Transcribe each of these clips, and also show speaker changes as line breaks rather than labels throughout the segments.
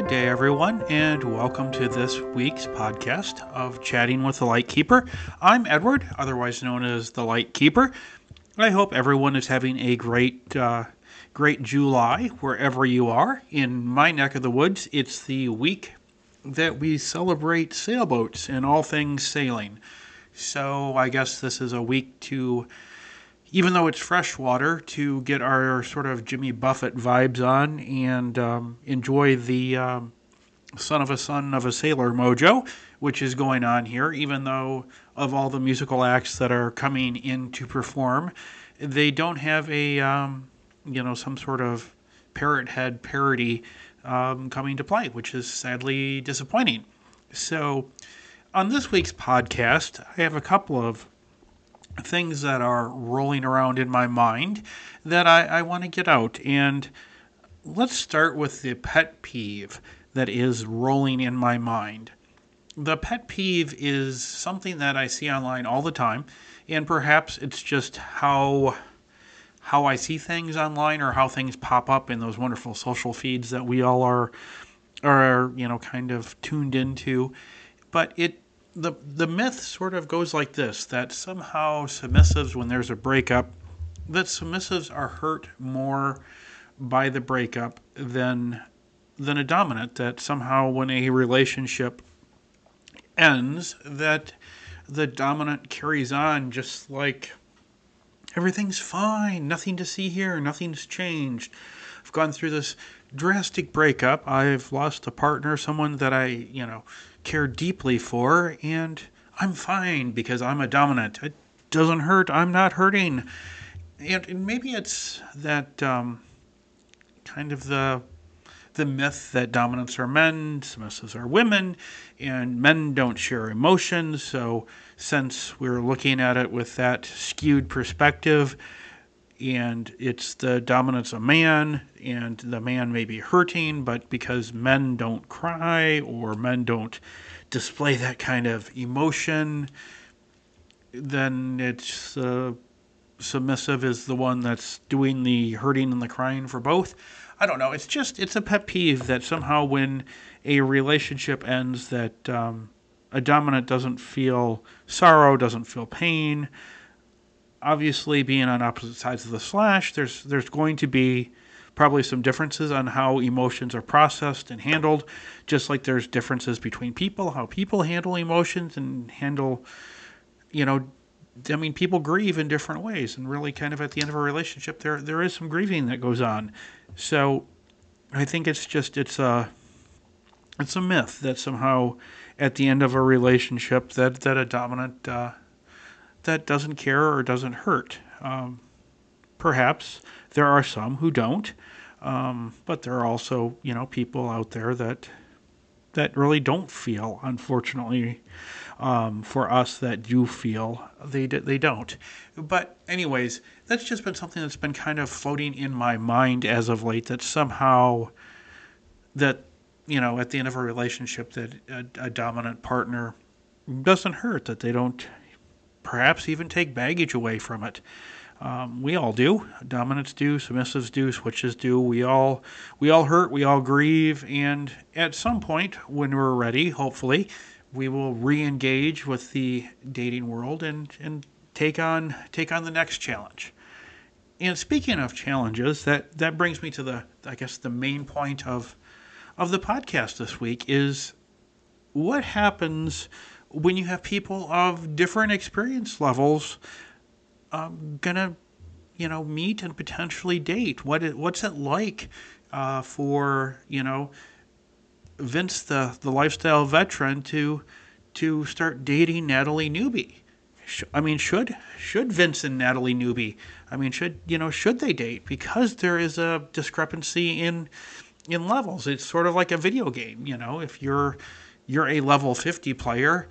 Good day, everyone, and welcome to this week's podcast of Chatting with the Light Keeper. I'm Edward, otherwise known as the Light Keeper. I hope everyone is having a great, uh, great July wherever you are. In my neck of the woods, it's the week that we celebrate sailboats and all things sailing. So I guess this is a week to even though it's freshwater, to get our sort of Jimmy Buffett vibes on and um, enjoy the um, son of a son of a sailor mojo, which is going on here, even though of all the musical acts that are coming in to perform, they don't have a, um, you know, some sort of parrot head parody um, coming to play, which is sadly disappointing. So, on this week's podcast, I have a couple of things that are rolling around in my mind that I, I want to get out. And let's start with the pet peeve that is rolling in my mind. The pet peeve is something that I see online all the time, and perhaps it's just how how I see things online or how things pop up in those wonderful social feeds that we all are are you know kind of tuned into. But it the the myth sort of goes like this that somehow submissives when there's a breakup that submissives are hurt more by the breakup than than a dominant that somehow when a relationship ends that the dominant carries on just like everything's fine nothing to see here nothing's changed. I've gone through this drastic breakup. I've lost a partner someone that i you know care deeply for, and I'm fine because I'm a dominant. It doesn't hurt. I'm not hurting. And, and maybe it's that um, kind of the the myth that dominants are men, submissives are women, and men don't share emotions. So, since we're looking at it with that skewed perspective, and it's the dominance of man, and the man may be hurting, but because men don't cry or men don't display that kind of emotion, then it's uh, submissive is the one that's doing the hurting and the crying for both. I don't know. It's just it's a pet peeve that somehow when a relationship ends, that um, a dominant doesn't feel sorrow, doesn't feel pain obviously being on opposite sides of the slash, there's there's going to be probably some differences on how emotions are processed and handled, just like there's differences between people, how people handle emotions and handle, you know, I mean, people grieve in different ways, and really, kind of at the end of a relationship, there there is some grieving that goes on. So, I think it's just it's a it's a myth that somehow at the end of a relationship that that a dominant uh, that doesn't care or doesn't hurt. Um, perhaps there are some who don't, um, but there are also you know people out there that that really don't feel. Unfortunately, um, for us that do feel, they they don't. But anyways, that's just been something that's been kind of floating in my mind as of late. That somehow that you know at the end of a relationship that a, a dominant partner doesn't hurt that they don't perhaps even take baggage away from it. Um, we all do. Dominants do. Submissives do. Switches do. We all we all hurt. We all grieve. And at some point, when we're ready, hopefully, we will re-engage with the dating world and and take on take on the next challenge. And speaking of challenges, that that brings me to the I guess the main point of of the podcast this week is what happens when you have people of different experience levels um, gonna you know meet and potentially date. What it, what's it like uh, for you know Vince the the lifestyle veteran to to start dating Natalie Newby? I mean should should Vince and Natalie Newby I mean should you know should they date? Because there is a discrepancy in in levels. It's sort of like a video game you know? If you're you're a level 50 player,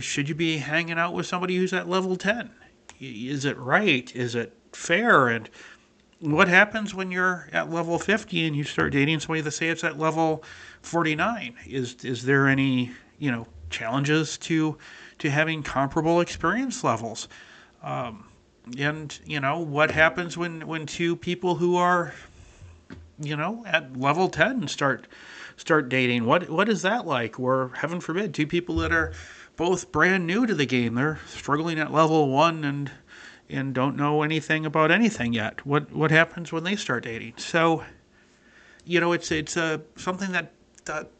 should you be hanging out with somebody who's at level 10? Is it right? Is it fair? And what happens when you're at level 50 and you start dating somebody that say it's at level 49? Is is there any, you know, challenges to to having comparable experience levels? Um, and you know what happens when when two people who are you know at level 10 start start dating. What what is that like? Or heaven forbid, two people that are both brand new to the game. They're struggling at level one and and don't know anything about anything yet. What what happens when they start dating? So, you know, it's it's a uh, something that, that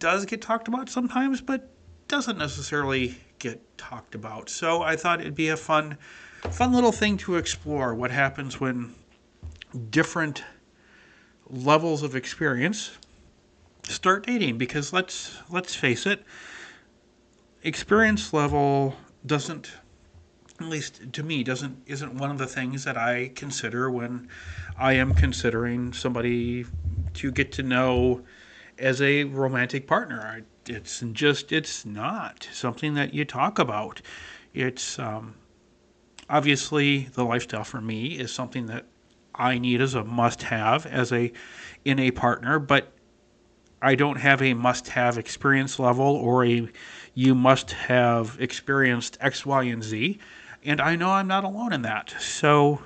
does get talked about sometimes, but doesn't necessarily get talked about. So I thought it'd be a fun fun little thing to explore. What happens when different levels of experience start dating? Because let's let's face it, experience level doesn't at least to me doesn't isn't one of the things that I consider when I am considering somebody to get to know as a romantic partner. It's just it's not something that you talk about. It's um, obviously the lifestyle for me is something that I need as a must-have as a in a partner, but I don't have a must-have experience level or a you must have experienced X, Y, and Z and I know I'm not alone in that. So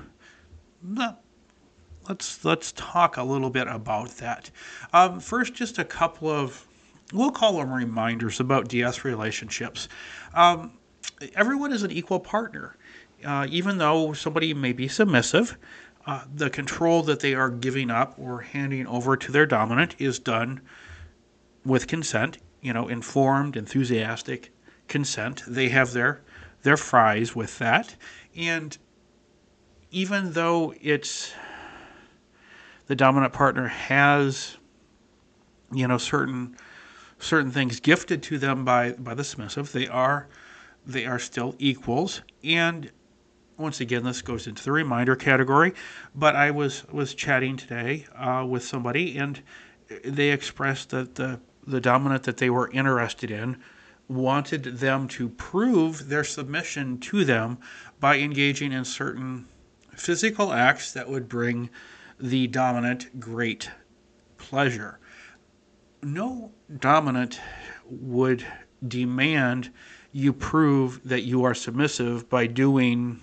let's let's talk a little bit about that. Um, first, just a couple of we'll call them reminders about DS relationships. Um, everyone is an equal partner, uh, even though somebody may be submissive. Uh, the control that they are giving up or handing over to their dominant is done with consent, you know, informed, enthusiastic consent. They have their their fries with that. And even though it's the dominant partner has, you know, certain certain things gifted to them by by the submissive, they are they are still equals. And once again, this goes into the reminder category. But I was was chatting today uh, with somebody, and they expressed that the the dominant that they were interested in wanted them to prove their submission to them by engaging in certain physical acts that would bring the dominant great pleasure. No dominant would demand you prove that you are submissive by doing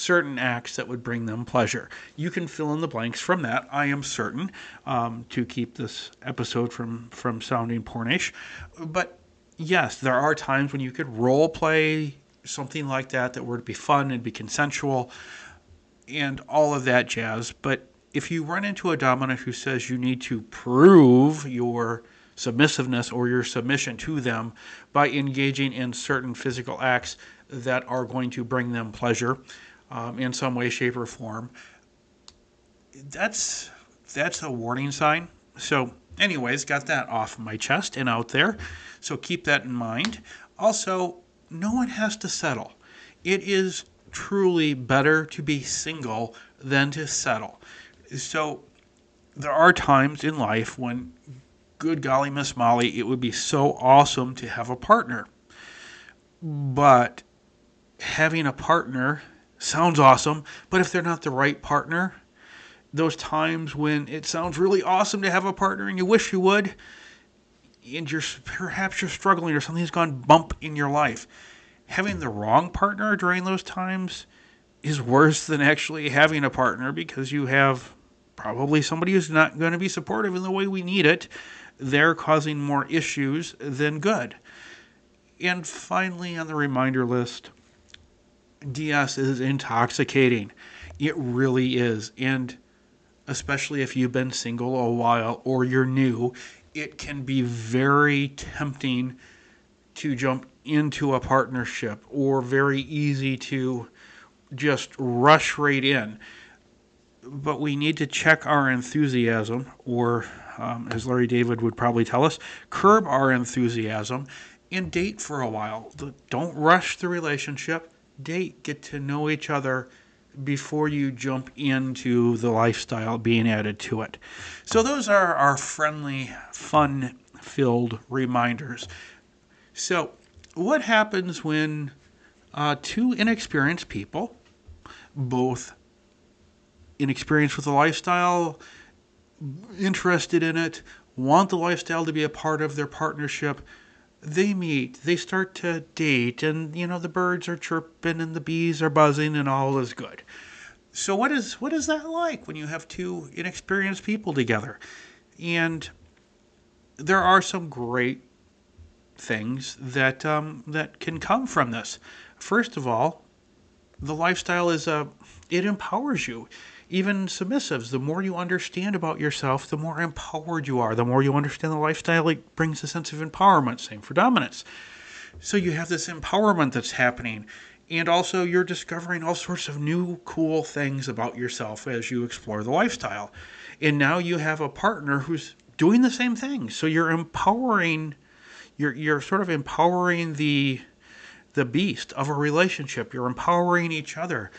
certain acts that would bring them pleasure. You can fill in the blanks from that, I am certain, um, to keep this episode from, from sounding pornish. But yes, there are times when you could role play something like that that would be fun and be consensual and all of that jazz. But if you run into a dominant who says you need to prove your submissiveness or your submission to them by engaging in certain physical acts that are going to bring them pleasure um, in some way, shape, or form, that's that's a warning sign. So anyways, got that off my chest and out there. So keep that in mind. Also, no one has to settle. It is truly better to be single than to settle. So there are times in life when, good golly, Miss Molly, it would be so awesome to have a partner. But having a partner sounds awesome, but if they're not the right partner, those times when it sounds really awesome to have a partner and you wish you would, and you're perhaps you're struggling or something's gone bump in your life. Having the wrong partner during those times is worse than actually having a partner because you have probably somebody who's not going to be supportive in the way we need it. They're causing more issues than good. And finally, on the reminder list, DS is intoxicating. It really is. And especially if you've been single a while or you're new, it can be very tempting to jump into a partnership or very easy to just rush right in. But we need to check our enthusiasm, or um, as Larry David would probably tell us, curb our enthusiasm and date for a while. Don't rush the relationship. Date, get to know each other before you jump into the lifestyle being added to it. So, those are our friendly, fun filled reminders. So, what happens when uh, two inexperienced people, both inexperienced with the lifestyle, interested in it, want the lifestyle to be a part of their partnership, they meet, they start to date, and you know the birds are chirping and the bees are buzzing and all is good. So what is what is that like when you have two inexperienced people together? And there are some great things that um, that can come from this. First of all, the lifestyle is a it empowers you. Even submissives, the more you understand about yourself, the more empowered you are. The more you understand the lifestyle, it brings a sense of empowerment. Same for dominance. So you have this empowerment that's happening. And also, you're discovering all sorts of new cool things about yourself as you explore the lifestyle. And now you have a partner who's doing the same thing. So you're empowering, you're, you're sort of empowering the, the beast of a relationship. You're empowering each other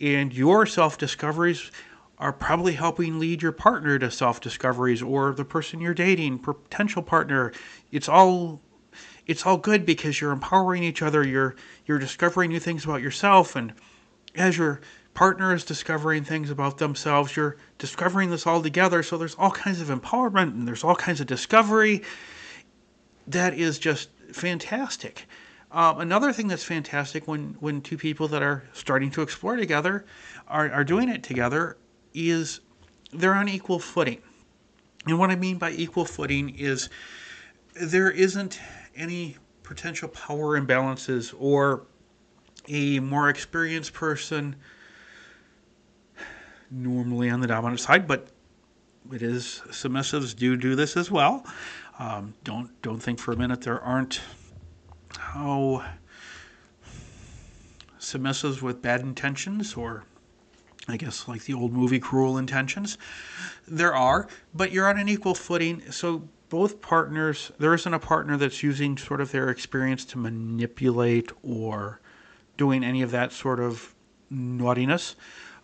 and your self discoveries are probably helping lead your partner to self discoveries or the person you're dating, potential partner. It's all it's all good because you're empowering each other. You're you're discovering new things about yourself, and as your partner is discovering things about themselves, you're discovering this all together. So there's all kinds of empowerment and there's all kinds of discovery. That is just fantastic. Um, another thing that's fantastic when, when two people that are starting to explore together are, are doing it together is they're on equal footing. And what I mean by equal footing is there isn't any potential power imbalances or a more experienced person normally on the dominant side, but it is submissives do do this as well. Um, don't don't think for a minute there aren't how submissives with bad intentions or I guess like the old movie Cruel Intentions. There are, but you're on an equal footing. So both partners, there isn't a partner that's using sort of their experience to manipulate or doing any of that sort of naughtiness.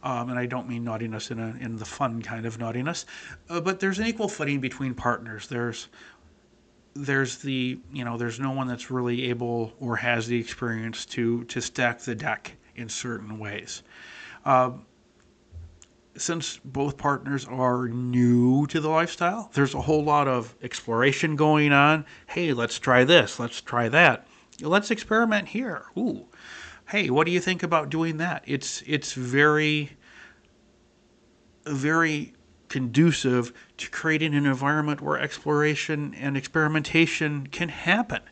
Um, and I don't mean naughtiness in a in the fun kind of naughtiness, uh, but there's an equal footing between partners. There's there's the you know there's no one that's really able or has the experience to to stack the deck in certain ways. Uh, since both partners are new to the lifestyle, there's a whole lot of exploration going on. Hey, let's try this. Let's try that. Let's experiment here. Ooh, hey, what do you think about doing that? It's it's very very conducive to creating an environment where exploration and experimentation can happen,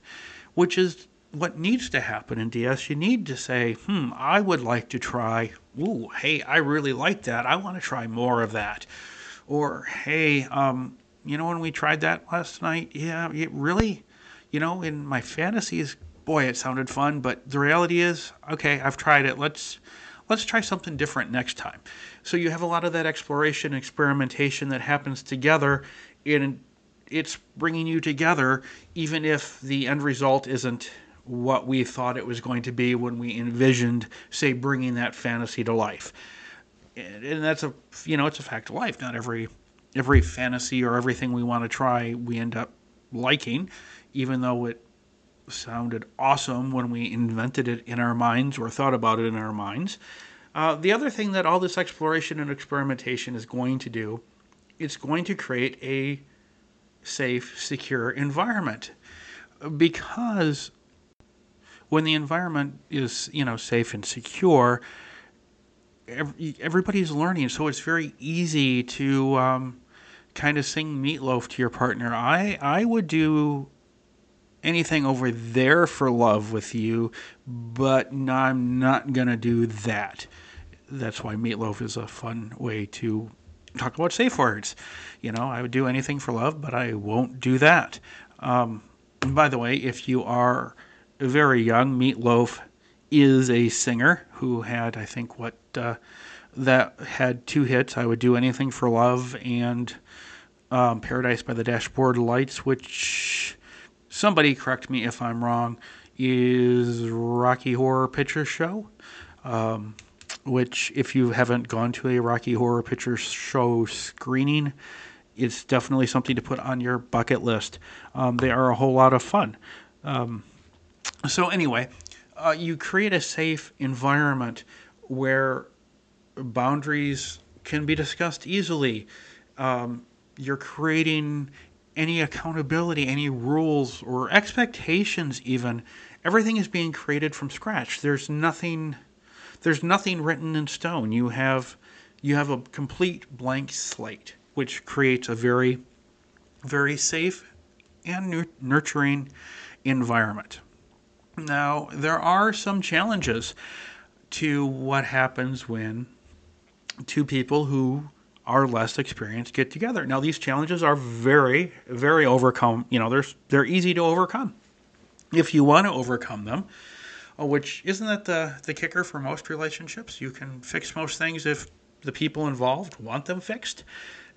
which is what needs to happen in DS. You need to say, hmm, I would like to try, ooh, hey, I really like that. I want to try more of that. Or, hey, um, you know, when we tried that last night, yeah, it really, you know, in my fantasies, boy, it sounded fun. But the reality is, okay, I've tried it. Let's let's try something different next time. So you have a lot of that exploration, experimentation that happens together, and it's bringing you together, even if the end result isn't what we thought it was going to be when we envisioned, say, bringing that fantasy to life. And that's a, you know, it's a fact of life. Not every every fantasy or everything we want to try we end up liking, even though it sounded awesome when we invented it in our minds or thought about it in our minds. Uh, the other thing that all this exploration and experimentation is going to do, it's going to create a safe, secure environment. Because when the environment is, you know, safe and secure, everybody's learning, so it's very easy to um, kind of sing meatloaf to your partner. I I would do anything over there for love with you, but I'm not going to do that. That's why meatloaf is a fun way to talk about safe words. You know, I would do anything for love, but I won't do that. Um, by the way, if you are very young, Meatloaf is a singer who had, I think, what uh, that had two hits. I would do anything for love and um, Paradise by the Dashboard Lights, which somebody correct me if I'm wrong, is Rocky Horror Picture Show. Um, which, if you haven't gone to a Rocky Horror Picture Show screening, it's definitely something to put on your bucket list. Um, they are a whole lot of fun. Um, so, anyway, uh, you create a safe environment where boundaries can be discussed easily. Um, you're creating any accountability, any rules or expectations even. Everything is being created from scratch. There's nothing there's nothing written in stone. You have you have a complete blank slate, which creates a very very safe and nurturing environment. Now, there are some challenges to what happens when two people who are less experienced get together. Now, these challenges are very, very overcome. You know, they're they're easy to overcome if you want to overcome them. Uh, which isn't that the the kicker for most relationships? You can fix most things if the people involved want them fixed,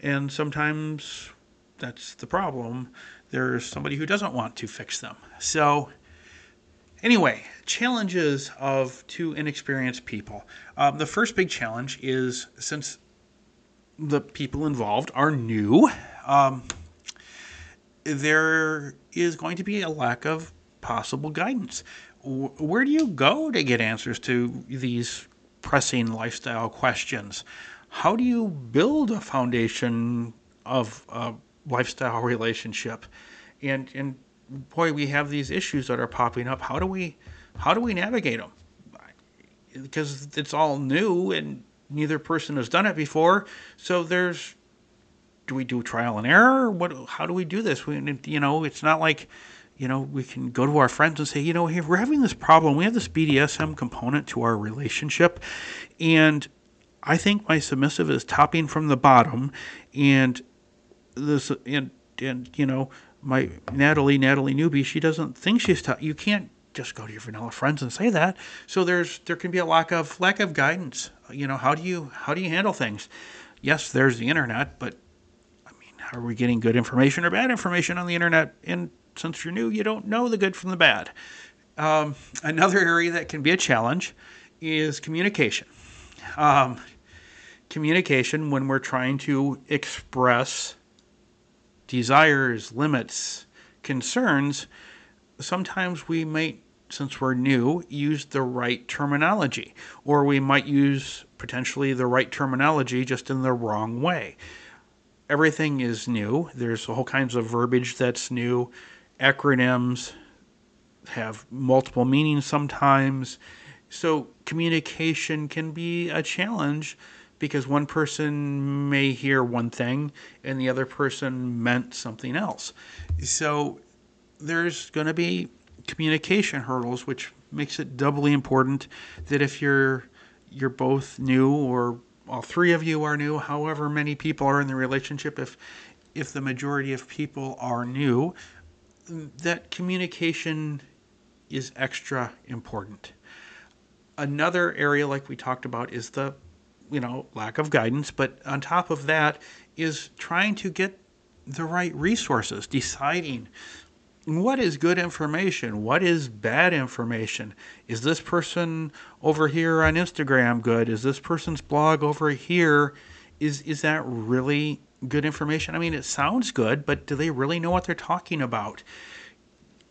and sometimes that's the problem. There's somebody who doesn't want to fix them. So Anyway, challenges of two inexperienced people. Um, the first big challenge is since the people involved are new, um, there is going to be a lack of possible guidance. Where do you go to get answers to these pressing lifestyle questions? How do you build a foundation of a lifestyle relationship? And, and boy, we have these issues that are popping up. How do we how do we navigate them? Because it's all new and neither person has done it before. So there's do we do trial and error? What how do we do this? We, you know, it's not like you know we can go to our friends and say, you know, hey, we're having this problem. We have this BDSM component to our relationship, and I think my submissive is topping from the bottom, and this and and you know my Natalie, Natalie Newbie, she doesn't think she's tough. You can't just go to your vanilla friends and say that. So there's there can be a lack of lack of guidance. You know, how do you how do you handle things? Yes, there's the internet, but I mean, are we getting good information or bad information on the internet? And since you're new, you don't know the good from the bad. Um, another area that can be a challenge is communication. Um, communication when we're trying to express desires, limits, concerns, sometimes we might, since we're new, use the right terminology, or we might use potentially the right terminology just in the wrong way. Everything is new. There's all kinds of verbiage that's new. Acronyms have multiple meanings sometimes. So communication can be a challenge because one person may hear one thing and the other person meant something else. So there's going to be communication hurdles, which makes it doubly important that if you're you're both new or all three of you are new, however many people are in the relationship, if if the majority of people are new, that communication is extra important. Another area, like we talked about, is the you know, lack of guidance, but on top of that is trying to get the right resources, deciding what is good information, what is bad information. Is this person over here on Instagram good? Is this person's blog over here? Is is that really good information? I mean, it sounds good, but do they really know what they're talking about?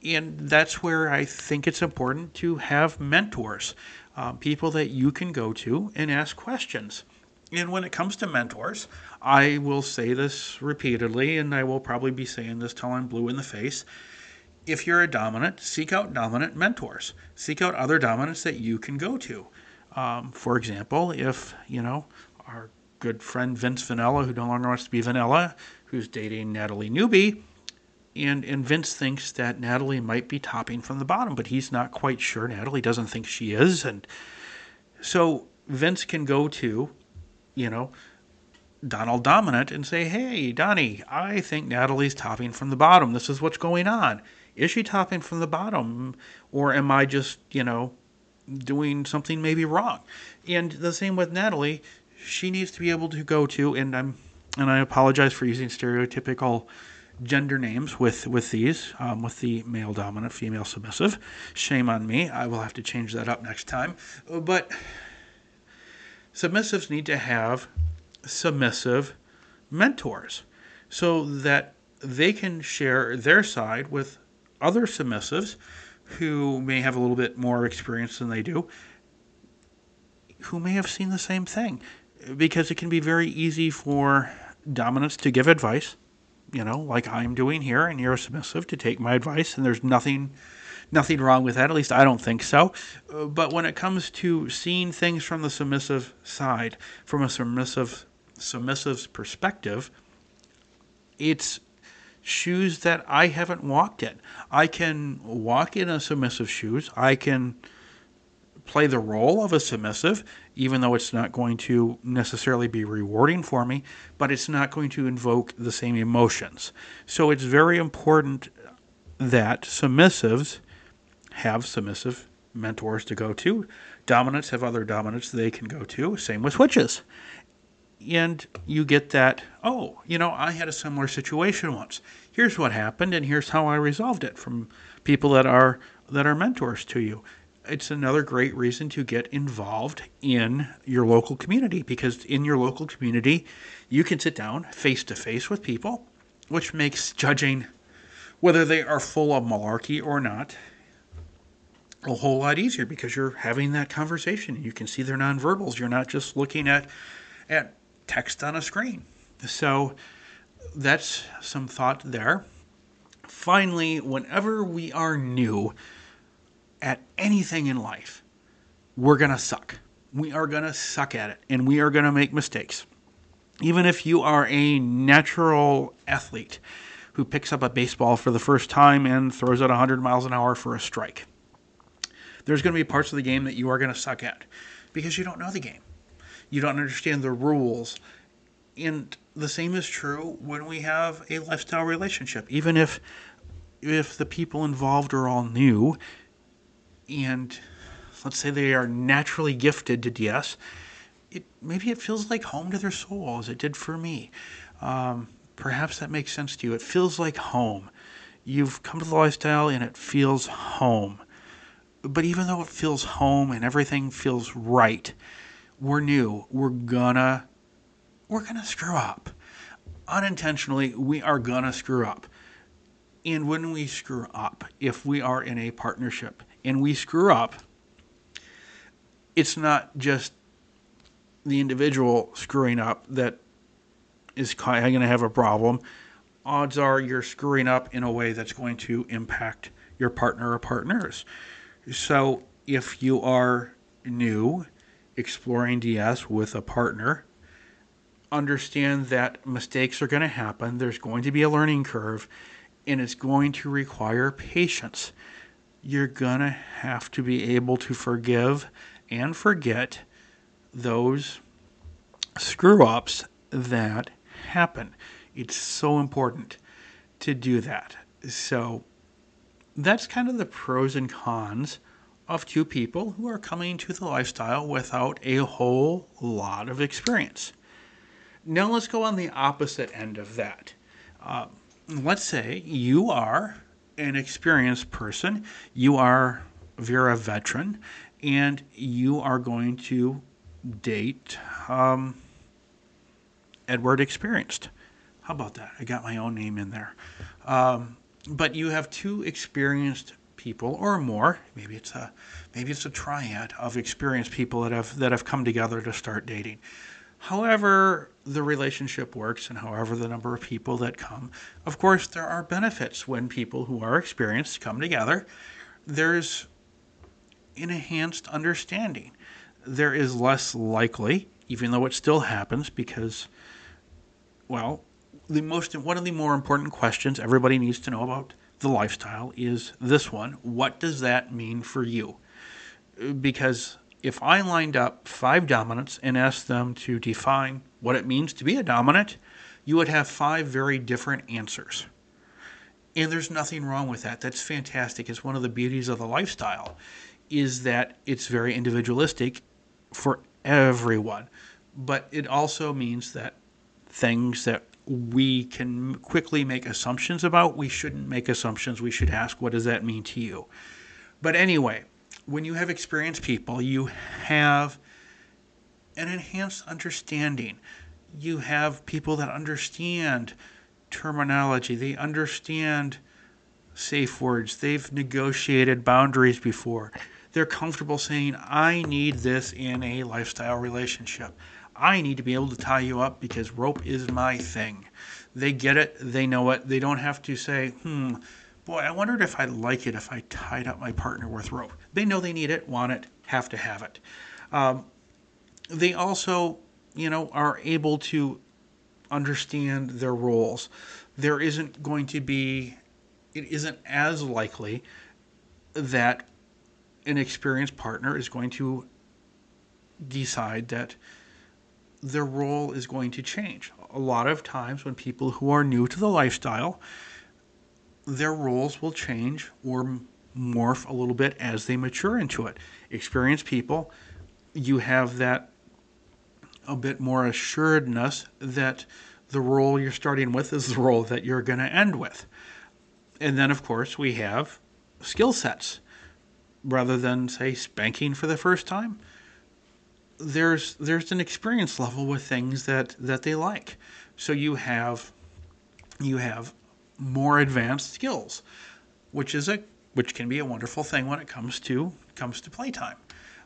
And that's where I think it's important to have mentors uh, people that you can go to and ask questions. And when it comes to mentors, I will say this repeatedly, and I will probably be saying this till I'm blue in the face. If you're a dominant, seek out dominant mentors. Seek out other dominants that you can go to. Um, for example, if, you know, our good friend Vince Vanilla, who no longer wants to be Vanilla, who's dating Natalie Newby, and and Vince thinks that Natalie might be topping from the bottom, but he's not quite sure. Natalie doesn't think she is, and so Vince can go to, you know, Donald Dominant and say, "Hey, Donnie, I think Natalie's topping from the bottom. This is what's going on. Is she topping from the bottom, or am I just, you know, doing something maybe wrong?" And the same with Natalie. She needs to be able to go to, and I'm, and I apologize for using stereotypical gender names with with these um, with the male dominant female submissive shame on me i will have to change that up next time but submissives need to have submissive mentors so that they can share their side with other submissives who may have a little bit more experience than they do who may have seen the same thing because it can be very easy for dominants to give advice you know, like I'm doing here, and you're submissive to take my advice, and there's nothing nothing wrong with that. At least I don't think so. But when it comes to seeing things from the submissive side, from a submissive submissive's perspective, it's shoes that I haven't walked in. I can walk in a submissive shoes. I can play the role of a submissive, even though it's not going to necessarily be rewarding for me, but it's not going to invoke the same emotions. So it's very important that submissives have submissive mentors to go to. Dominants have other dominants they can go to. Same with switches and you get that, oh, you know, I had a similar situation once. Here's what happened and here's how I resolved it from people that are that are mentors to you. It's another great reason to get involved in your local community because in your local community, you can sit down face to face with people, which makes judging whether they are full of malarkey or not a whole lot easier because you're having that conversation. You can see their nonverbals. You're not just looking at at text on a screen. So that's some thought there. Finally, whenever we are new at anything in life, we're going to suck. We are going to suck at it and we are going to make mistakes. Even if you are a natural athlete who picks up a baseball for the first time and throws it 100 miles an hour for a strike, there's going to be parts of the game that you are going to suck at because you don't know the game you don't understand the rules. And the same is true when we have a lifestyle relationship. Even if if the people involved are all new and let's say they are naturally gifted to DS, it maybe it feels like home to their soul as it did for me. Um, perhaps that makes sense to you. It feels like home. You've come to the lifestyle and it feels home. But even though it feels home and everything feels right, we're new. We're gonna we're gonna screw up. Unintentionally, we are gonna screw up. And when we screw up, if we are in a partnership and we screw up, it's not just the individual screwing up that is going to have a problem. Odds are you're screwing up in a way that's going to impact your partner or partners. So if you are new exploring DS with a partner, understand that mistakes are going to happen. There's going to be a learning curve, and it's going to require patience. You're going to have to be able to forgive and forget those screw ups that happen. It's so important to do that. So, that's kind of the pros and cons of two people who are coming to the lifestyle without a whole lot of experience. Now let's go on the opposite end of that. Uh, let's say you are an experienced person, you are you're a veteran, and you are going to date um, Edward Experienced. How about that? I got my own name in there. Um, but you have two experienced people or more. Maybe it's a maybe it's a triad of experienced people that have that have come together to start dating. However, the relationship works and however the number of people that come, of course, there are benefits when people who are experienced come together. There's an enhanced understanding. There is less likely, even though it still happens, because, well, the most one of the more important questions everybody needs to know about the lifestyle is this one. What does that mean for you? Because if I lined up five dominants and asked them to define what it means to be a dominant, you would have five very different answers. And there's nothing wrong with that. That's fantastic. It's one of the beauties of the lifestyle is that it's very individualistic for everyone. But it also means that things that we can quickly make assumptions about. We shouldn't make assumptions. We should ask, what does that mean to you? But anyway, when you have experienced people, you have an enhanced understanding. You have people that understand terminology, they understand safe words, they've negotiated boundaries before. They're comfortable saying, I need this in a lifestyle relationship. I need to be able to tie you up because rope is my thing. They get it, they know it. They don't have to say, hmm, boy, I wondered if I'd like it if I tied up my partner with rope. They know they need it, want it, have to have it. Um, they also, you know, are able to understand their roles. there isn't going to be, it isn't as likely that an experienced partner is going to decide that their role is going to change. A lot of times, when people who are new to the lifestyle, their roles will change or morph a little bit as they mature into it. Experienced people, you have that a bit more assuredness that the role you're starting with is the role that you're going to end with. And then, of course, we have skill sets. Rather than, say, spanking for the first time, there's there's an experience level with things that that they like. So you have you have more advanced skills, which is a which can be a wonderful thing when it comes to comes to playtime.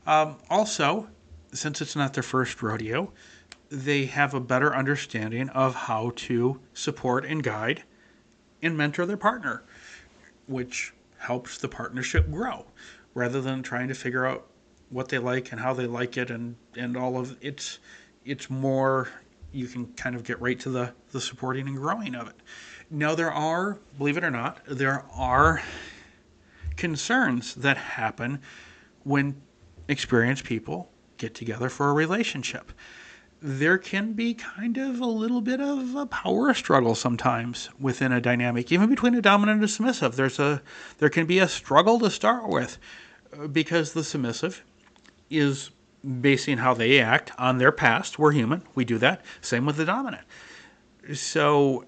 Um, also, since it's not their first rodeo, they have a better understanding of how to support and guide and mentor their partner, which helps the partnership grow rather than trying to figure out what they like and how they like it and and all of it's it's more you can kind of get right to the the supporting and growing of it. Now there are believe it or not there are concerns that happen when experienced people get together for a relationship. There can be kind of a little bit of a power struggle sometimes within a dynamic even between a dominant and a submissive. There's a there can be a struggle to start with uh, because the submissive is basing how they act on their past. We're human. We do that. Same with the dominant. So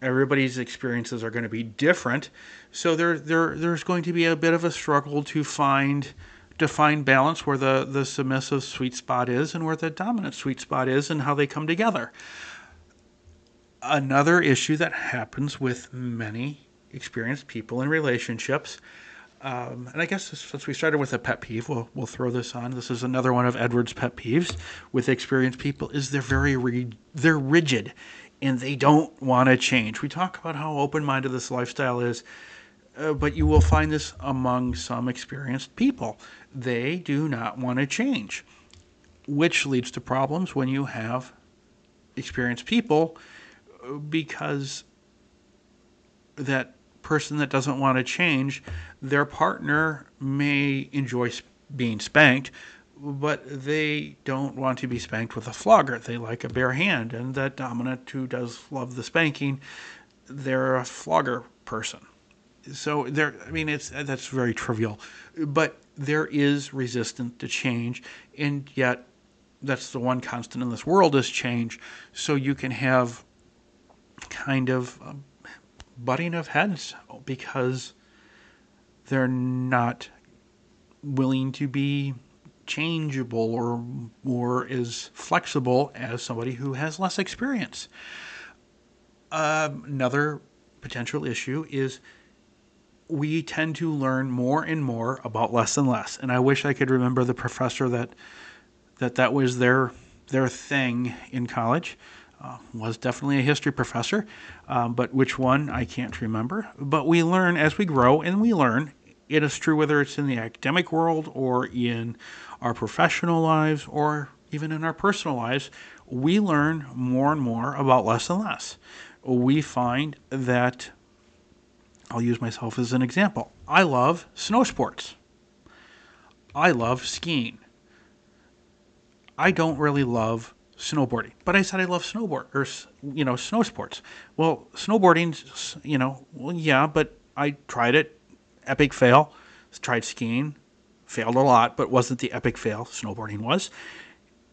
everybody's experiences are going to be different. So there, there, there's going to be a bit of a struggle to find to find balance where the, the submissive sweet spot is and where the dominant sweet spot is and how they come together. Another issue that happens with many experienced people in relationships um, and I guess since we started with a pet peeve, we'll, we'll throw this on. This is another one of Edward's pet peeves with experienced people is they're very re- they're rigid and they don't want to change. We talk about how open-minded this lifestyle is, uh, but you will find this among some experienced people. They do not want to change, which leads to problems when you have experienced people uh, because that person that doesn't want to change, their partner may enjoy being spanked, but they don't want to be spanked with a flogger. They like a bare hand, and that dominant who does love the spanking, they're a flogger person. So there, I mean, it's that's very trivial, but there is resistance to change, and yet that's the one constant in this world is change. So you can have kind of um, butting of heads because they're not willing to be changeable or or as flexible as somebody who has less experience. Uh, another potential issue is we tend to learn more and more about less and less. And I wish I could remember the professor that that that was their their thing in college uh, was definitely a history professor, um, but which one I can't remember. But we learn as we grow, and we learn. It is true whether it's in the academic world or in our professional lives or even in our personal lives, we learn more and more about less and less. We find that, I'll use myself as an example. I love snow sports. I love skiing. I don't really love snowboarding. But I said I love snowboard or you know snow sports. Well, snowboarding, you know, well yeah, but I tried it, epic fail. Tried skiing, failed a lot, but wasn't the epic fail snowboarding was.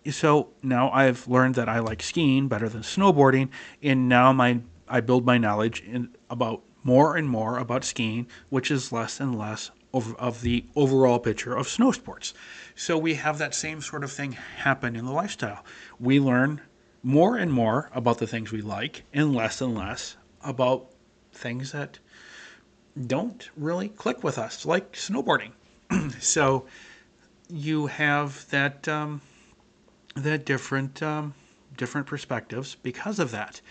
So now I've learned that I like skiing better than snowboarding, and now my I build my knowledge in about more and more about skiing, which is less and less of, of the overall picture of snow sports. So we have that same sort of thing happen in the lifestyle. We learn more and more about the things we like and less and less about things that don't really click with us, like snowboarding. so you have that um, that different um, different perspectives because of that.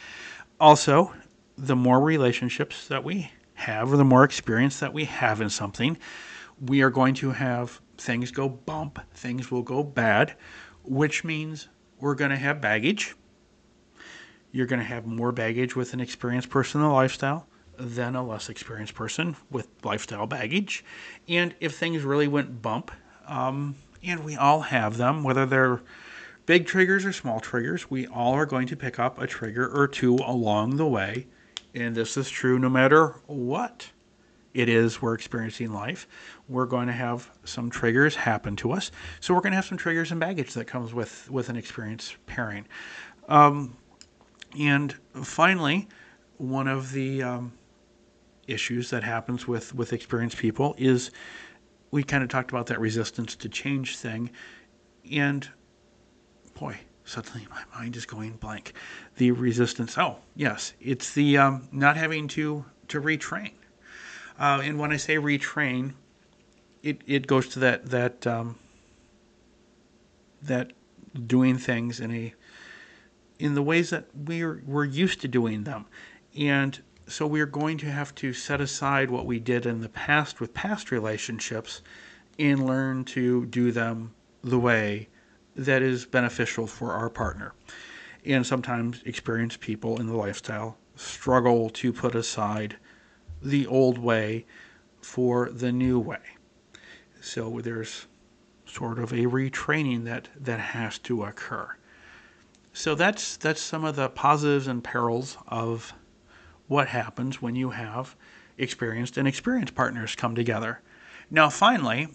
Also, the more relationships that we have, or the more experience that we have in something, we are going to have things go bump, things will go bad, which means we're going to have baggage. You're going to have more baggage with an experienced person in the lifestyle than a less experienced person with lifestyle baggage. And if things really went bump, um, and we all have them, whether they're big triggers or small triggers, we all are going to pick up a trigger or two along the way. And this is true no matter what it is we're experiencing life. We're going to have some triggers happen to us. So we're going to have some triggers and baggage that comes with, with an experienced pairing. Um, and finally, one of the um, issues that happens with, with experienced people is we kind of talked about that resistance to change thing. And boy, suddenly my mind is going blank. The resistance. Oh, yes, it's the um, not having to to retrain. Uh, and when I say retrain, it, it goes to that that um, that doing things in a in the ways that we're we're used to doing them, and so we're going to have to set aside what we did in the past with past relationships and learn to do them the way that is beneficial for our partner. And sometimes experienced people in the lifestyle struggle to put aside the old way for the new way. So there's sort of a retraining that, that has to occur. So that's that's some of the positives and perils of what happens when you have experienced and experienced partners come together. Now, finally,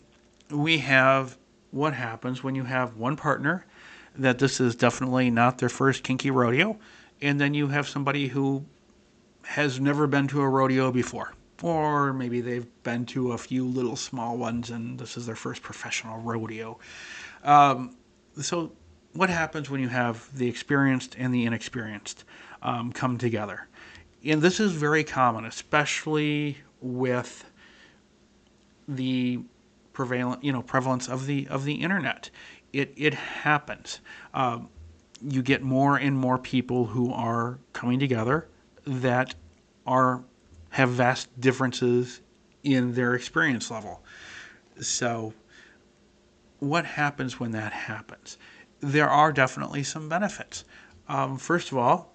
we have what happens when you have one partner that this is definitely not their first kinky rodeo, and then you have somebody who has never been to a rodeo before. Or maybe they've been to a few little small ones and this is their first professional rodeo. Um, so, what happens when you have the experienced and the inexperienced um, come together? and this is very common, especially with the prevalent, you know, prevalence of the of the internet. It it happens. Um, you get more and more people who are coming together that are have vast differences in their experience level. So, what happens when that happens? There are definitely some benefits. Um, first of all,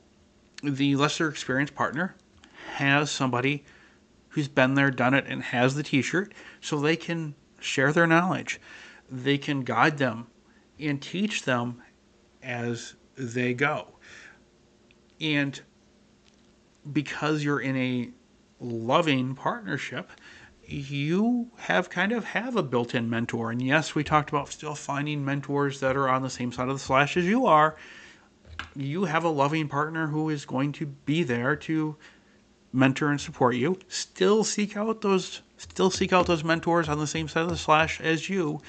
the lesser experienced partner has somebody who's been there, done it, and has the t shirt so they can share their knowledge. They can guide them and teach them as they go. And because you're in a loving partnership, you have kind of have a built-in mentor. And yes, we talked about still finding mentors that are on the same side of the slash as you are you have a loving partner who is going to be there to mentor and support you. Still seek out those still seek out those mentors on the same side of the slash as you,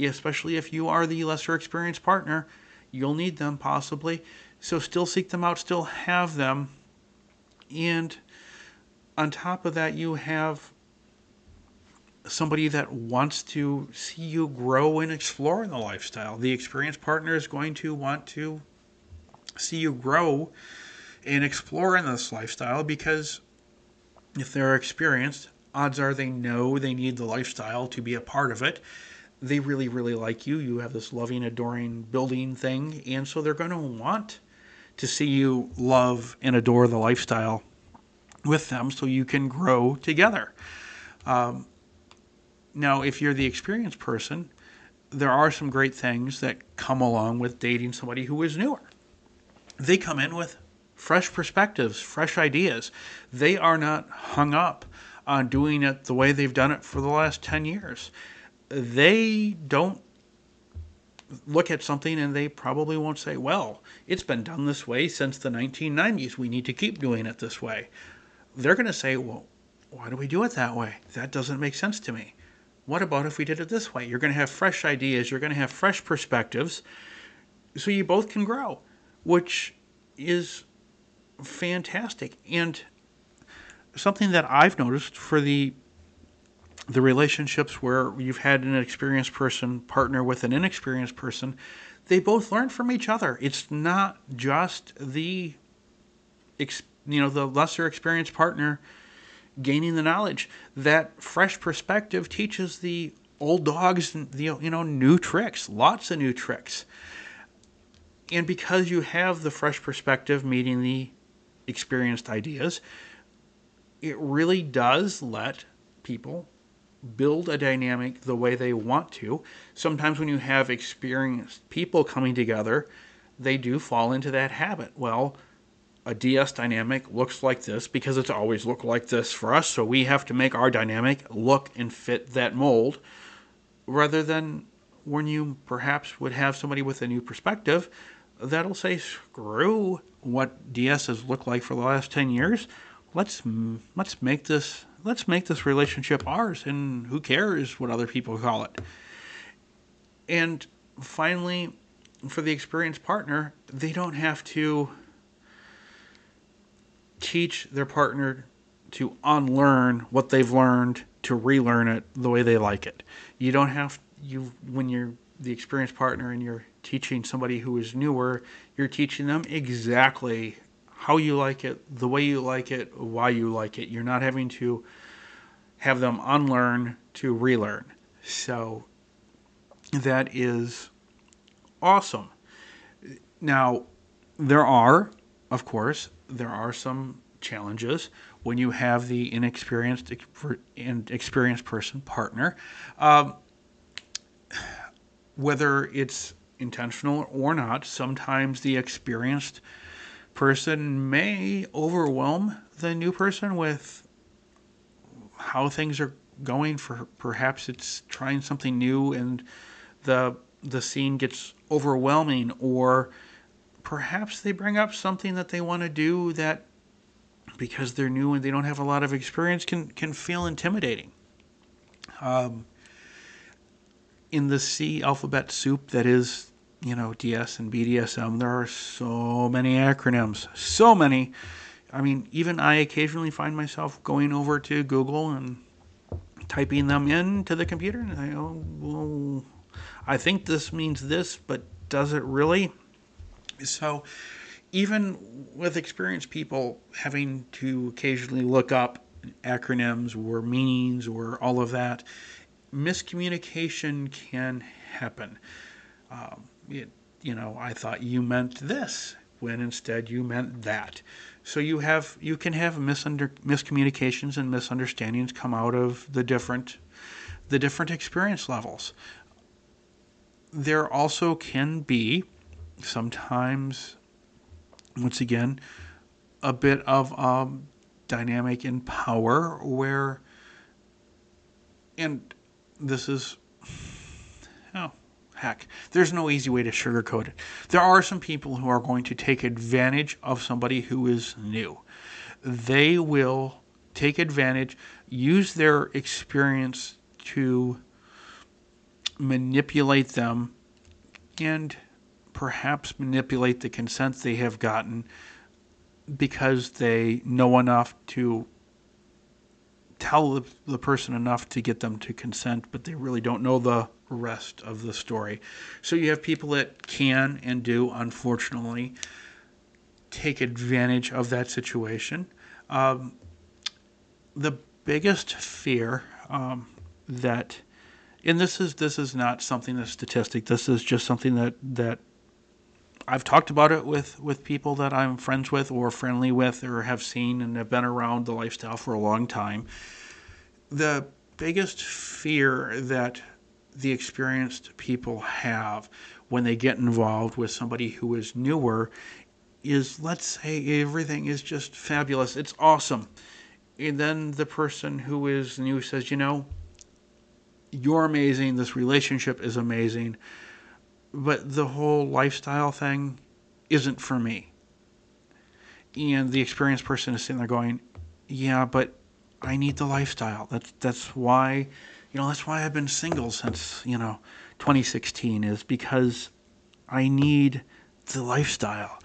especially if you are the lesser experienced partner. You'll need them possibly. So still seek them out, still have them. And on top of that, you have somebody that wants to see you grow and explore in the lifestyle. The experienced partner is going to want to see you grow and explore in this lifestyle because if they're experienced, odds are they know they need the lifestyle to be a part of it. They really, really like you. You have this loving, adoring building thing, and so they're going to want to see you love and adore the lifestyle with them so you can grow together. Um, now, if you're the experienced person, there are some great things that come along with dating somebody who is newer they come in with fresh perspectives, fresh ideas. They are not hung up on doing it the way they've done it for the last 10 years. They don't look at something and they probably won't say, well, it's been done this way since the 1990s. We need to keep doing it this way. They're going to say, well, why do we do it that way? That doesn't make sense to me. What about if we did it this way? You're going to have fresh ideas, you're going to have fresh perspectives, so you both can grow which is fantastic and something that I've noticed for the the relationships where you've had an experienced person partner with an inexperienced person, they both learn from each other. It's not just the you know the lesser experienced partner gaining the knowledge. That fresh perspective teaches the old dogs you know new tricks, lots of new tricks and because you have the fresh perspective meeting the experienced ideas, it really does let people build a dynamic the way they want to. Sometimes when you have experienced people coming together, they do fall into that habit. Well, a DS dynamic looks like this because it's always looked like this for us, so we have to make our dynamic look and fit that mold rather than when you perhaps would have somebody with a new perspective that'll say screw what DS has looked like for the last 10 years. Let's let's make this let's make this relationship ours and who cares what other people call it. And finally, for the experienced partner, they don't have to teach their partner to unlearn what they've learned to relearn it the way they like it. You don't have you when you're the experienced partner and you're teaching somebody who is newer, you're teaching them exactly how you like it, the way you like it, why you like it. You're not having to have them unlearn to relearn. So that is awesome. Now, there are, of course, there are some challenges when you have the inexperienced and experienced person partner. Um, whether it's intentional or not, sometimes the experienced person may overwhelm the new person with how things are going. For perhaps it's trying something new and the the scene gets overwhelming or perhaps they bring up something that they want to do that because they're new and they don't have a lot of experience can can feel intimidating. Um, in the C alphabet soup that is you know, DS and BDSM, there are so many acronyms, so many. I mean, even I occasionally find myself going over to Google and typing them into the computer, and I go, well, I think this means this, but does it really? So, even with experienced people having to occasionally look up acronyms or meanings or all of that, miscommunication can happen. Um, it, you know, I thought you meant this when instead you meant that. So you have you can have misunder, miscommunications and misunderstandings come out of the different the different experience levels. There also can be sometimes once again a bit of um, dynamic in power where and this is oh Heck, there's no easy way to sugarcoat it. There are some people who are going to take advantage of somebody who is new. They will take advantage, use their experience to manipulate them, and perhaps manipulate the consent they have gotten because they know enough to tell the, person enough to get them to consent, but they really don't know the rest of the story. So you have people that can and do, unfortunately, take advantage of that situation. Um, the biggest fear um, that, and this is this is not something that's statistic. This is just something that that I've talked about it with with people that I'm friends with or friendly with or have seen and have been around the lifestyle for a long time. The biggest fear that the experienced people have when they get involved with somebody who is newer is let's say everything is just fabulous, it's awesome. And then the person who is new says, you know, you're amazing, this relationship is amazing, but the whole lifestyle thing isn't for me. And the experienced person is sitting there going, yeah, but I need the lifestyle. That's that's why you know, that's why I've been single since, you know, 2016 is because I need the lifestyle.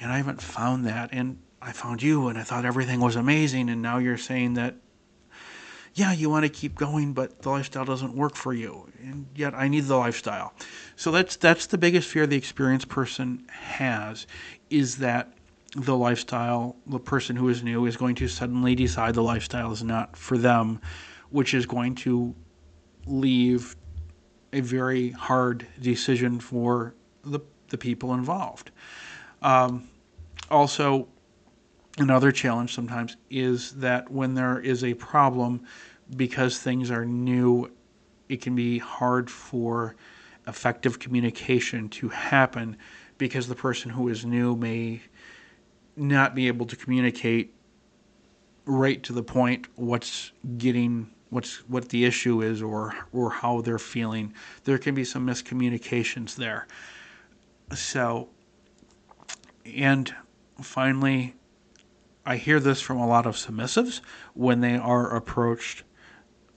And I haven't found that. And I found you and I thought everything was amazing. And now you're saying that, yeah, you want to keep going, but the lifestyle doesn't work for you. And yet I need the lifestyle. So that's, that's the biggest fear the experienced person has is that the lifestyle, the person who is new is going to suddenly decide the lifestyle is not for them, which is going to leave a very hard decision for the the people involved. Um, also, another challenge sometimes is that when there is a problem, because things are new, it can be hard for effective communication to happen because the person who is new may not be able to communicate right to the point what's getting what's what the issue is or or how they're feeling. There can be some miscommunications there. So and finally I hear this from a lot of submissives when they are approached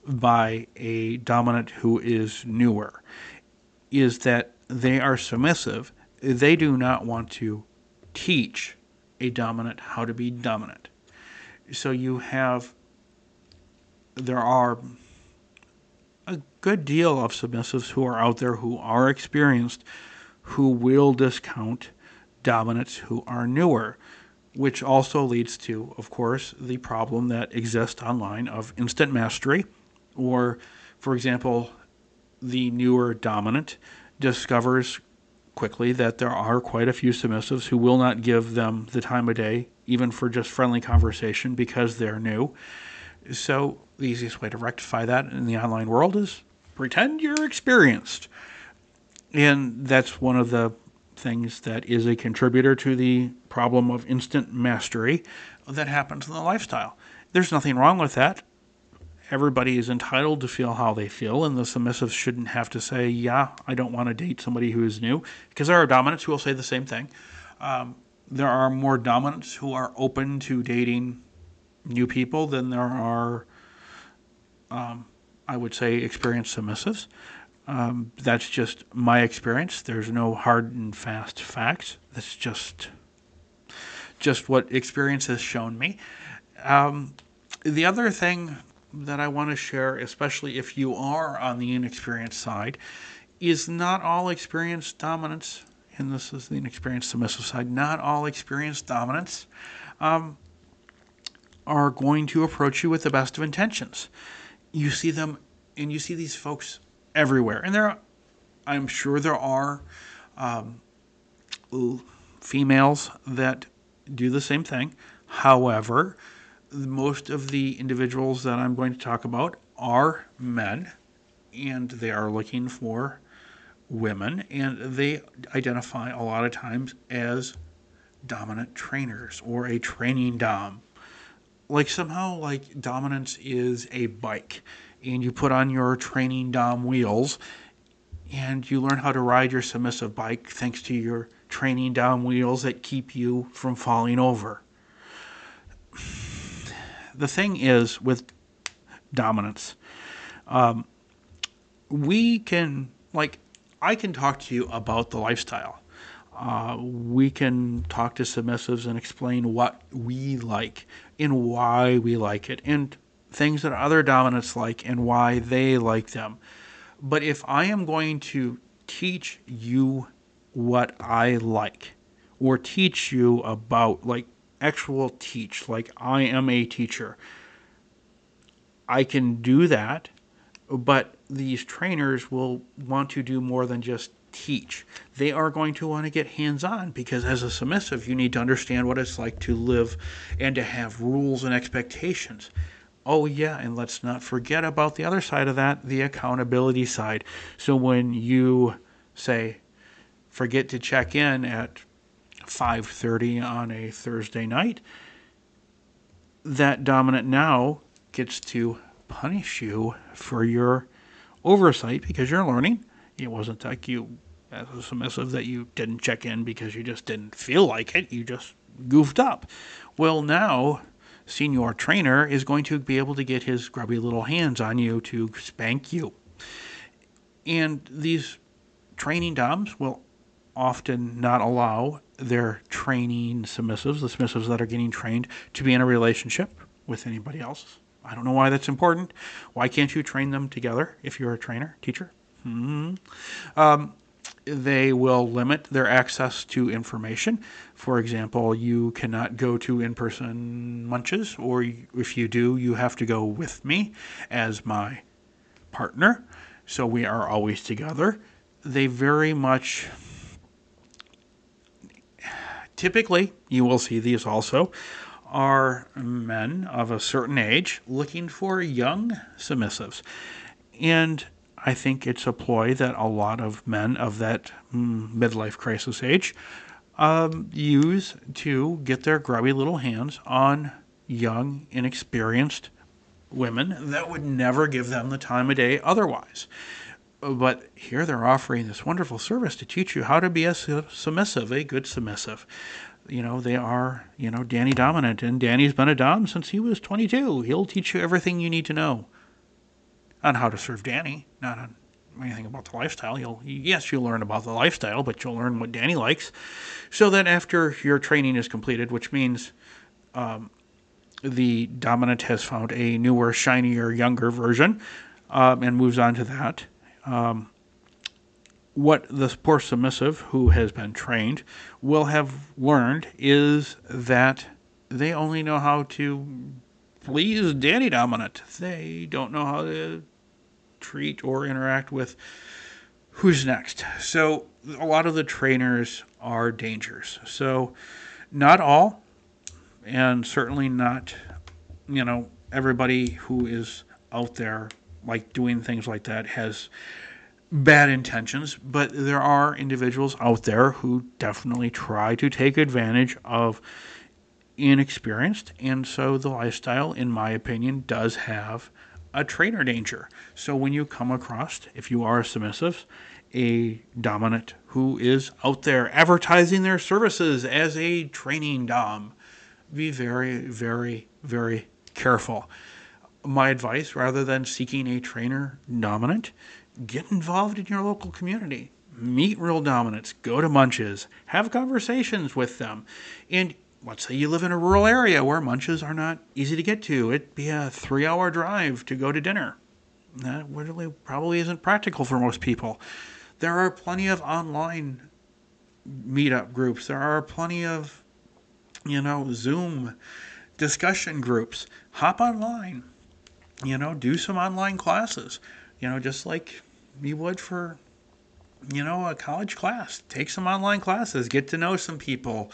by a dominant who is newer is that they are submissive. They do not want to teach a dominant how to be dominant. So you have there are a good deal of submissives who are out there who are experienced who will discount dominants who are newer which also leads to of course the problem that exists online of instant mastery or for example the newer dominant discovers quickly that there are quite a few submissives who will not give them the time of day even for just friendly conversation because they're new. So, the easiest way to rectify that in the online world is pretend you're experienced. And that's one of the things that is a contributor to the problem of instant mastery that happens in the lifestyle. There's nothing wrong with that. Everybody is entitled to feel how they feel, and the submissive shouldn't have to say, Yeah, I don't want to date somebody who is new, because there are dominants who will say the same thing. Um, there are more dominants who are open to dating new people than there are, um, I would say, experienced submissives. Um, that's just my experience. There's no hard and fast facts. That's just just what experience has shown me. Um, the other thing that I want to share, especially if you are on the inexperienced side, is not all experienced dominants, and this is the inexperienced submissive side, not all experienced dominants um, are going to approach you with the best of intentions. You see them, and you see these folks everywhere. And there, I'm sure there are um, females that do the same thing. However, most of the individuals that I'm going to talk about are men, and they are looking for women, and they identify a lot of times as dominant trainers or a training dom. Like somehow, like dominance is a bike, and you put on your training dom wheels, and you learn how to ride your submissive bike thanks to your training dom wheels that keep you from falling over. The thing is with dominance, um, we can like I can talk to you about the lifestyle. Uh, we can talk to submissives and explain what we like and why we like it, and things that other dominants like and why they like them. But if I am going to teach you what I like, or teach you about, like, actual teach, like I am a teacher, I can do that but these trainers will want to do more than just teach. They are going to want to get hands on because, as a submissive, you need to understand what it's like to live and to have rules and expectations. Oh, yeah, and let's not forget about the other side of that the accountability side. So, when you say, forget to check in at 5:30 on a Thursday night that dominant now gets to punish you for your oversight because you're learning. It wasn't like you, as a submissive, that you didn't check in because you just didn't feel like it. You just goofed up. Well, now, senior trainer is going to be able to get his grubby little hands on you to spank you. And these training DOMs will often not allow their training submissives, the submissives that are getting trained, to be in a relationship with anybody else. I don't know why that's important. Why can't you train them together if you're a trainer, teacher? Hmm Um, they will limit their access to information. For example, you cannot go to in person munches, or if you do, you have to go with me as my partner. So we are always together. They very much typically, you will see these also, are men of a certain age looking for young submissives. And I think it's a ploy that a lot of men of that mm, midlife crisis age um, use to get their grubby little hands on young, inexperienced women that would never give them the time of day otherwise. But here they're offering this wonderful service to teach you how to be a submissive, a good submissive. You know, they are, you know, Danny dominant, and Danny's been a Dom since he was 22. He'll teach you everything you need to know on how to serve Danny, not on anything about the lifestyle. You'll yes, you'll learn about the lifestyle, but you'll learn what Danny likes. So that after your training is completed, which means um, the dominant has found a newer, shinier, younger version um, and moves on to that. Um, what the poor submissive who has been trained will have learned is that they only know how to please Danny Dominant. They don't know how to treat or interact with who's next. So a lot of the trainers are dangers. So not all, and certainly not, you know, everybody who is out there like doing things like that has bad intentions, but there are individuals out there who definitely try to take advantage of inexperienced, and so the lifestyle, in my opinion, does have a trainer danger. So when you come across, if you are a submissive, a dominant who is out there advertising their services as a training dom, be very, very, very careful. My advice, rather than seeking a trainer dominant, get involved in your local community. Meet real dominants, go to munches, have conversations with them. And let's say you live in a rural area where munches are not easy to get to. It'd be a three hour drive to go to dinner. That really probably isn't practical for most people. There are plenty of online meetup groups. There are plenty of, you know, Zoom discussion groups. Hop online, you know, do some online classes, you know, just like you would for, you know, a college class. Take some online classes, get to know some people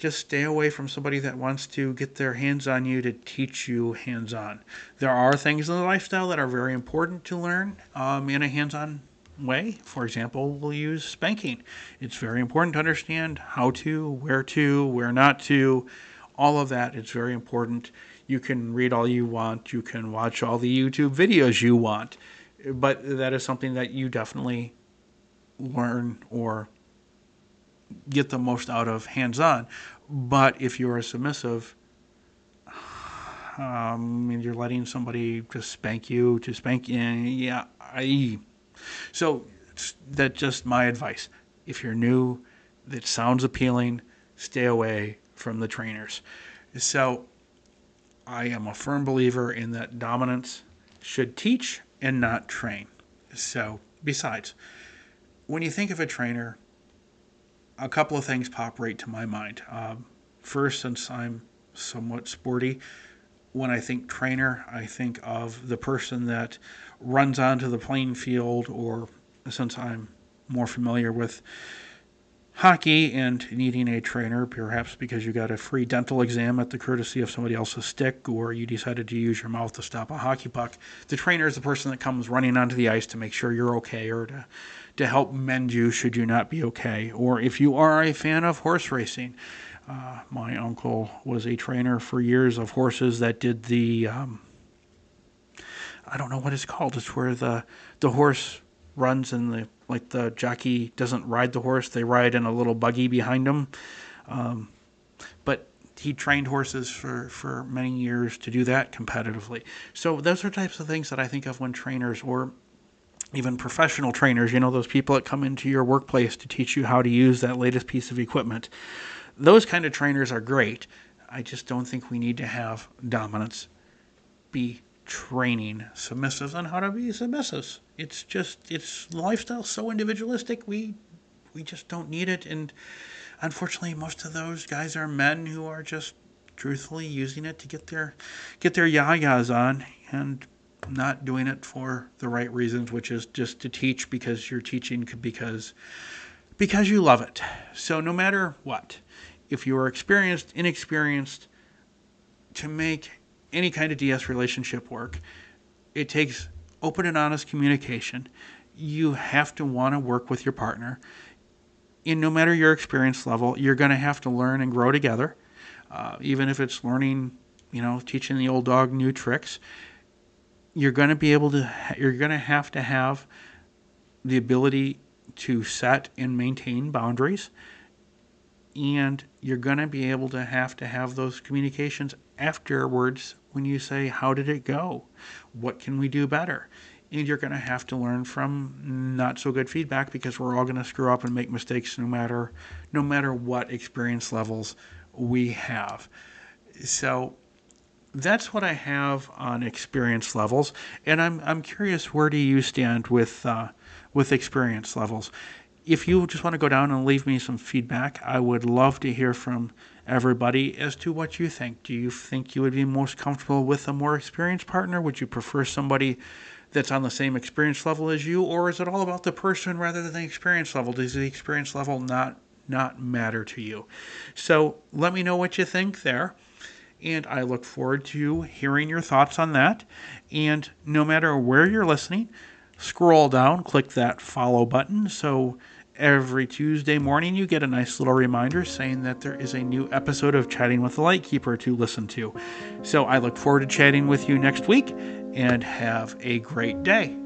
just stay away from somebody that wants to get their hands on you to teach you hands on. There are things in the lifestyle that are very important to learn um, in a hands on way. For example, we'll use spanking. It's very important to understand how to, where to, where not to, all of that. It's very important. You can read all you want, you can watch all the YouTube videos you want, but that is something that you definitely learn or get the most out of hands on. But if you're a submissive, um, and you're letting somebody just spank you to spank you, yeah, I. So that's just my advice. If you're new, that sounds appealing, stay away from the trainers. So I am a firm believer in that dominants should teach and not train. So, besides, when you think of a trainer, a couple of things pop right to my mind. Um, first, since I'm somewhat sporty, when I think trainer, I think of the person that runs onto the playing field, or since I'm more familiar with hockey and needing a trainer, perhaps because you got a free dental exam at the courtesy of somebody else's stick, or you decided to use your mouth to stop a hockey puck. The trainer is the person that comes running onto the ice to make sure you're okay or to to help mend you should you not be okay. Or if you are a fan of horse racing, uh, my uncle was a trainer for years of horses that did the. Um, I don't know what it's called. It's where the the horse runs and the like the jockey doesn't ride the horse; they ride in a little buggy behind him. Um, but he trained horses for, for many years to do that competitively. So those are types of things that I think of when trainers or even professional trainers, you know, those people that come into your workplace to teach you how to use that latest piece of equipment. Those kind of trainers are great. I just don't think we need to have dominants be training submissives on how to be submissives. It's just it's lifestyle so individualistic. We we just don't need it and unfortunately most of those guys are men who are just truthfully using it to get their get their yayas on and not doing it for the right reasons, which is just to teach because you're teaching because because you love it. So, no matter what, if you are experienced, inexperienced, to make any kind of DS relationship work, it takes open and honest communication. You have to want to work with your partner. And no matter your experience level, you're going to have to learn and grow together. Uh, even if it's learning, you know, teaching the old dog new tricks, you're going to be able to, you're going to have to have the ability to set and maintain boundaries. And you're going to be able to have to have those communications afterwards when you say, How did it go? What can we do better? And you're going to have to learn from not so good feedback because we're all going to screw up and make mistakes no matter no matter what experience levels we have. So that's what I have on experience levels, and I'm I'm curious where do you stand with uh, with experience levels? If you just want to go down and leave me some feedback, I would love to hear from everybody as to what you think. Do you think you would be most comfortable with a more experienced partner? Would you prefer somebody that's on the same experience level as you, or is it all about the person rather than the experience level? Does the experience level not not matter to you? So let me know what you think there. And I look forward to hearing your thoughts on that. And no matter where you're listening, scroll down, click that follow button so every Tuesday morning, you get a nice little reminder saying that there is a new episode of Chatting with the Lightkeeper to listen to. So I look forward to chatting with you next week and have a great day.